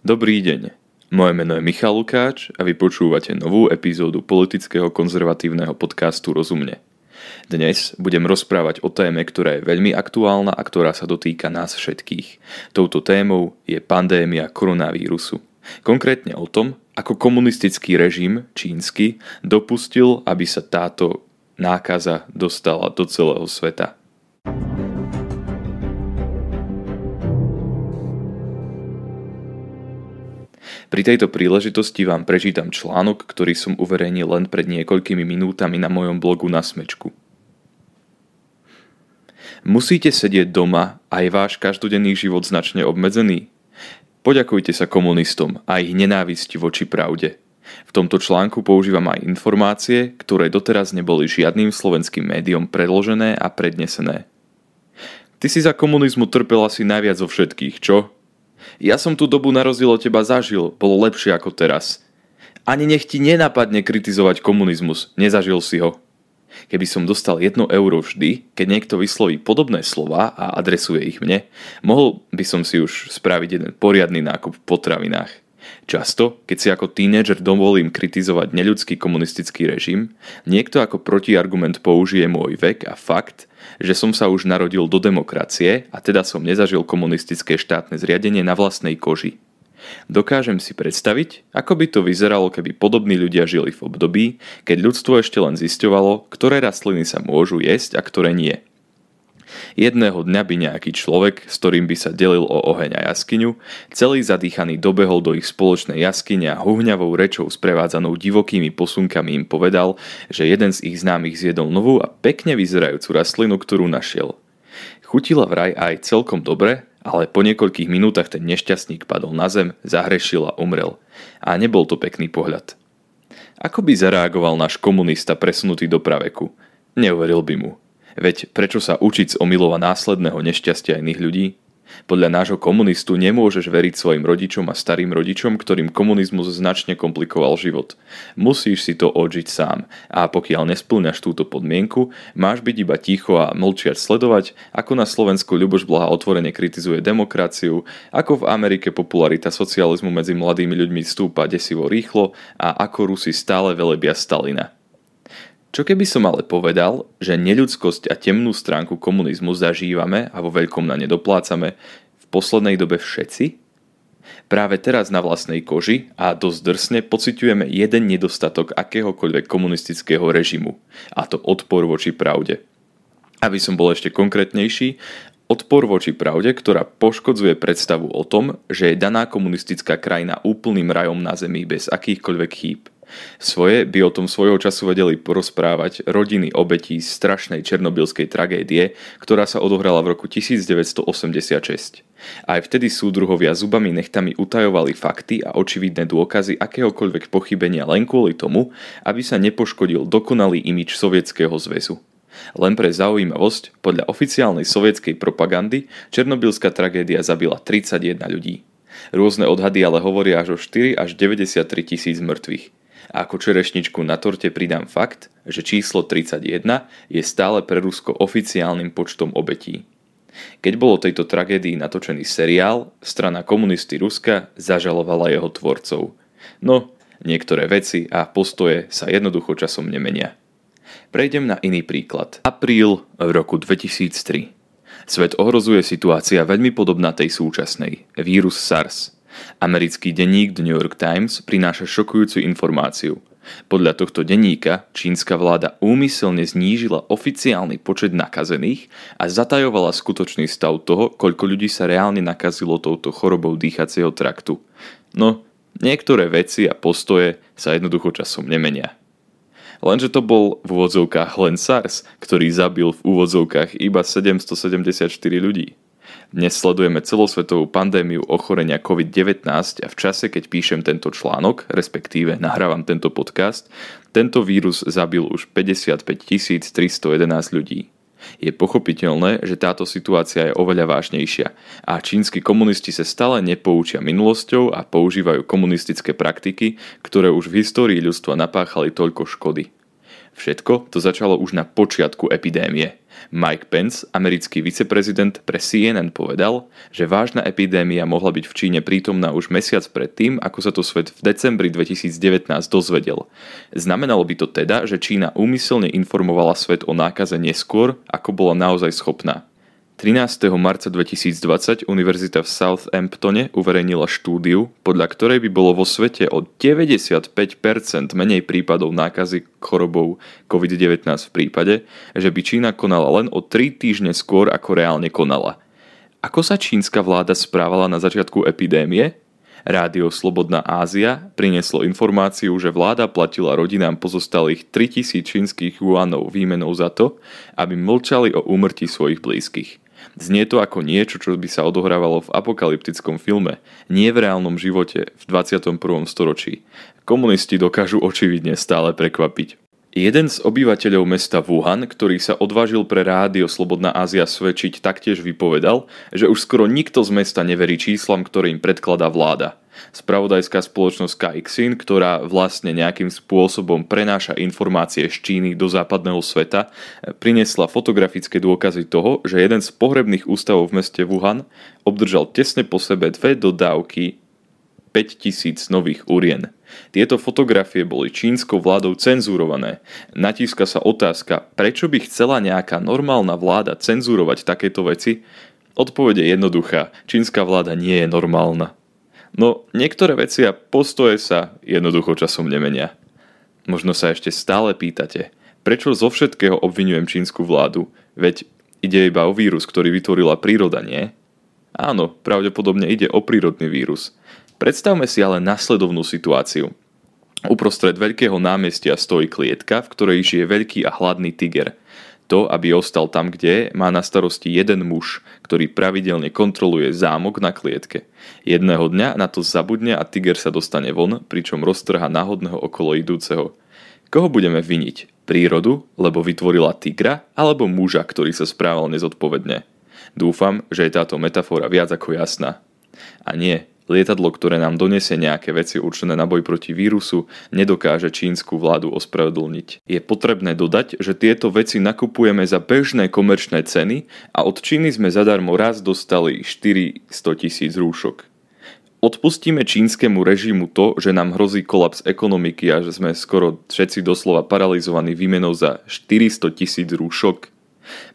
Dobrý deň. Moje meno je Michal Lukáč a vy počúvate novú epizódu politického konzervatívneho podcastu Rozumne. Dnes budem rozprávať o téme, ktorá je veľmi aktuálna a ktorá sa dotýka nás všetkých. Touto témou je pandémia koronavírusu. Konkrétne o tom, ako komunistický režim čínsky dopustil, aby sa táto nákaza dostala do celého sveta. Pri tejto príležitosti vám prečítam článok, ktorý som uverejnil len pred niekoľkými minútami na mojom blogu na Smečku. Musíte sedieť doma a je váš každodenný život značne obmedzený? Poďakujte sa komunistom a ich nenávisti voči pravde. V tomto článku používam aj informácie, ktoré doteraz neboli žiadnym slovenským médiom predložené a prednesené. Ty si za komunizmu trpel asi najviac zo všetkých, čo? Ja som tú dobu na rozdiel od teba zažil, bolo lepšie ako teraz. Ani nech ti nenapadne kritizovať komunizmus, nezažil si ho. Keby som dostal jedno euro vždy, keď niekto vysloví podobné slova a adresuje ich mne, mohol by som si už spraviť jeden poriadny nákup v potravinách. Často, keď si ako tínedžer dovolím kritizovať neľudský komunistický režim, niekto ako protiargument použije môj vek a fakt, že som sa už narodil do demokracie a teda som nezažil komunistické štátne zriadenie na vlastnej koži. Dokážem si predstaviť, ako by to vyzeralo, keby podobní ľudia žili v období, keď ľudstvo ešte len zisťovalo, ktoré rastliny sa môžu jesť a ktoré nie – Jedného dňa by nejaký človek, s ktorým by sa delil o oheň a jaskyňu, celý zadýchaný dobehol do ich spoločnej jaskyne a huhňavou rečou sprevádzanou divokými posunkami im povedal, že jeden z ich známych zjedol novú a pekne vyzerajúcu rastlinu, ktorú našiel. Chutila vraj aj celkom dobre, ale po niekoľkých minútach ten nešťastník padol na zem, zahrešil a umrel. A nebol to pekný pohľad. Ako by zareagoval náš komunista presunutý do praveku? Neuveril by mu. Veď prečo sa učiť z omylova následného nešťastia iných ľudí? Podľa nášho komunistu nemôžeš veriť svojim rodičom a starým rodičom, ktorým komunizmus značne komplikoval život. Musíš si to odžiť sám a pokiaľ nesplňaš túto podmienku, máš byť iba ticho a mlčiať sledovať, ako na Slovensku Ľuboš Blaha otvorene kritizuje demokraciu, ako v Amerike popularita socializmu medzi mladými ľuďmi stúpa desivo rýchlo a ako Rusi stále velebia Stalina. Čo keby som ale povedal, že neľudskosť a temnú stránku komunizmu zažívame a vo veľkom na ne doplácame v poslednej dobe všetci? Práve teraz na vlastnej koži a dosť drsne pociťujeme jeden nedostatok akéhokoľvek komunistického režimu, a to odpor voči pravde. Aby som bol ešte konkrétnejší, odpor voči pravde, ktorá poškodzuje predstavu o tom, že je daná komunistická krajina úplným rajom na zemi bez akýchkoľvek chýb – Svoje by o tom svojho času vedeli porozprávať rodiny obetí strašnej černobylskej tragédie, ktorá sa odohrala v roku 1986. Aj vtedy súdruhovia zubami nechtami utajovali fakty a očividné dôkazy akéhokoľvek pochybenia len kvôli tomu, aby sa nepoškodil dokonalý imič Sovietskeho zväzu. Len pre zaujímavosť, podľa oficiálnej sovietskej propagandy Černobylská tragédia zabila 31 ľudí. Rôzne odhady ale hovoria až o 4 až 93 tisíc mŕtvych. A ako čerešničku na torte pridám fakt, že číslo 31 je stále pre Rusko oficiálnym počtom obetí. Keď bolo tejto tragédii natočený seriál, strana komunisty Ruska zažalovala jeho tvorcov. No, niektoré veci a postoje sa jednoducho časom nemenia. Prejdem na iný príklad. Apríl v roku 2003. Svet ohrozuje situácia veľmi podobná tej súčasnej. Vírus SARS – Americký denník The New York Times prináša šokujúcu informáciu. Podľa tohto denníka čínska vláda úmyselne znížila oficiálny počet nakazených a zatajovala skutočný stav toho, koľko ľudí sa reálne nakazilo touto chorobou dýchacieho traktu. No, niektoré veci a postoje sa jednoducho časom nemenia. Lenže to bol v úvodzovkách len SARS, ktorý zabil v úvodzovkách iba 774 ľudí. Dnes sledujeme celosvetovú pandémiu ochorenia COVID-19 a v čase, keď píšem tento článok, respektíve nahrávam tento podcast, tento vírus zabil už 55 311 ľudí. Je pochopiteľné, že táto situácia je oveľa vážnejšia a čínsky komunisti sa stále nepoučia minulosťou a používajú komunistické praktiky, ktoré už v histórii ľudstva napáchali toľko škody. Všetko to začalo už na počiatku epidémie. Mike Pence, americký viceprezident, pre CNN povedal, že vážna epidémia mohla byť v Číne prítomná už mesiac predtým, ako sa to svet v decembri 2019 dozvedel. Znamenalo by to teda, že Čína úmyselne informovala svet o nákaze neskôr, ako bola naozaj schopná. 13. marca 2020 Univerzita v Southamptone uverejnila štúdiu, podľa ktorej by bolo vo svete o 95% menej prípadov nákazy chorobou COVID-19 v prípade, že by Čína konala len o 3 týždne skôr, ako reálne konala. Ako sa čínska vláda správala na začiatku epidémie? Rádio Slobodná Ázia prinieslo informáciu, že vláda platila rodinám pozostalých 3000 čínskych juanov výmenou za to, aby mlčali o úmrtí svojich blízkych. Znie to ako niečo, čo by sa odohrávalo v apokalyptickom filme, nie v reálnom živote v 21. storočí. Komunisti dokážu očividne stále prekvapiť. Jeden z obyvateľov mesta Wuhan, ktorý sa odvážil pre rádio Slobodná Ázia svedčiť, taktiež vypovedal, že už skoro nikto z mesta neverí číslam, ktoré im predkladá vláda. Spravodajská spoločnosť KXIN, ktorá vlastne nejakým spôsobom prenáša informácie z Číny do západného sveta, priniesla fotografické dôkazy toho, že jeden z pohrebných ústavov v meste Wuhan obdržal tesne po sebe dve dodávky 5000 nových urien. Tieto fotografie boli čínskou vládou cenzurované. Natíska sa otázka, prečo by chcela nejaká normálna vláda cenzurovať takéto veci? Odpovede je jednoduchá. Čínska vláda nie je normálna. No, niektoré veci a postoje sa jednoducho časom nemenia. Možno sa ešte stále pýtate, prečo zo všetkého obvinujem čínsku vládu, veď ide iba o vírus, ktorý vytvorila príroda, nie? Áno, pravdepodobne ide o prírodný vírus. Predstavme si ale nasledovnú situáciu. Uprostred veľkého námestia stojí klietka, v ktorej žije veľký a hladný tiger. To, aby ostal tam, kde má na starosti jeden muž, ktorý pravidelne kontroluje zámok na klietke. Jedného dňa na to zabudne a tiger sa dostane von, pričom roztrha náhodného okolo idúceho. Koho budeme viniť? Prírodu, lebo vytvorila tigra, alebo muža, ktorý sa správal nezodpovedne? Dúfam, že je táto metafora viac ako jasná. A nie, Lietadlo, ktoré nám donesie nejaké veci určené na boj proti vírusu, nedokáže čínsku vládu ospravedlniť. Je potrebné dodať, že tieto veci nakupujeme za bežné komerčné ceny a od Číny sme zadarmo raz dostali 400 tisíc rúšok. Odpustíme čínskemu režimu to, že nám hrozí kolaps ekonomiky a že sme skoro všetci doslova paralizovaní výmenou za 400 tisíc rúšok?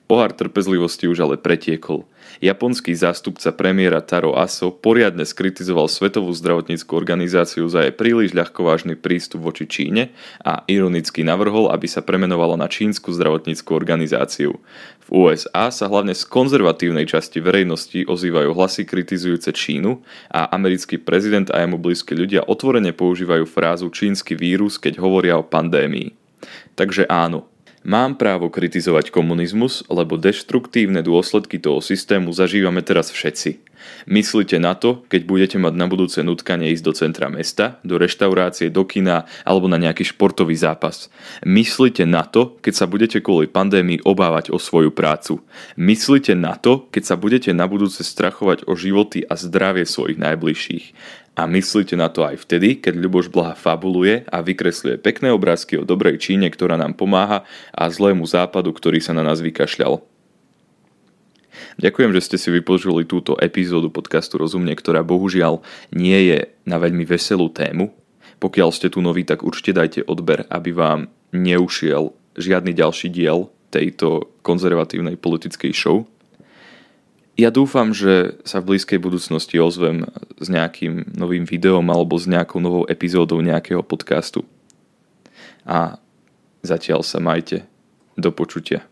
Pohár trpezlivosti už ale pretiekol. Japonský zástupca premiéra Taro Aso poriadne skritizoval Svetovú zdravotníckú organizáciu za jej príliš ľahkovážny prístup voči Číne a ironicky navrhol, aby sa premenovala na Čínsku zdravotníckú organizáciu. V USA sa hlavne z konzervatívnej časti verejnosti ozývajú hlasy kritizujúce Čínu a americký prezident a jemu blízki ľudia otvorene používajú frázu čínsky vírus, keď hovoria o pandémii. Takže áno, Mám právo kritizovať komunizmus, lebo deštruktívne dôsledky toho systému zažívame teraz všetci. Myslíte na to, keď budete mať na budúce nutkanie ísť do centra mesta, do reštaurácie, do kina alebo na nejaký športový zápas. Myslíte na to, keď sa budete kvôli pandémii obávať o svoju prácu. Myslíte na to, keď sa budete na budúce strachovať o životy a zdravie svojich najbližších. A myslíte na to aj vtedy, keď Ľuboš Blaha fabuluje a vykresľuje pekné obrázky o dobrej Číne, ktorá nám pomáha a zlému západu, ktorý sa na nás vykašľal. Ďakujem, že ste si vypočuli túto epizódu podcastu Rozumne, ktorá bohužiaľ nie je na veľmi veselú tému. Pokiaľ ste tu noví, tak určite dajte odber, aby vám neušiel žiadny ďalší diel tejto konzervatívnej politickej show. Ja dúfam, že sa v blízkej budúcnosti ozvem s nejakým novým videom alebo s nejakou novou epizódou nejakého podcastu. A zatiaľ sa majte. Do počutia.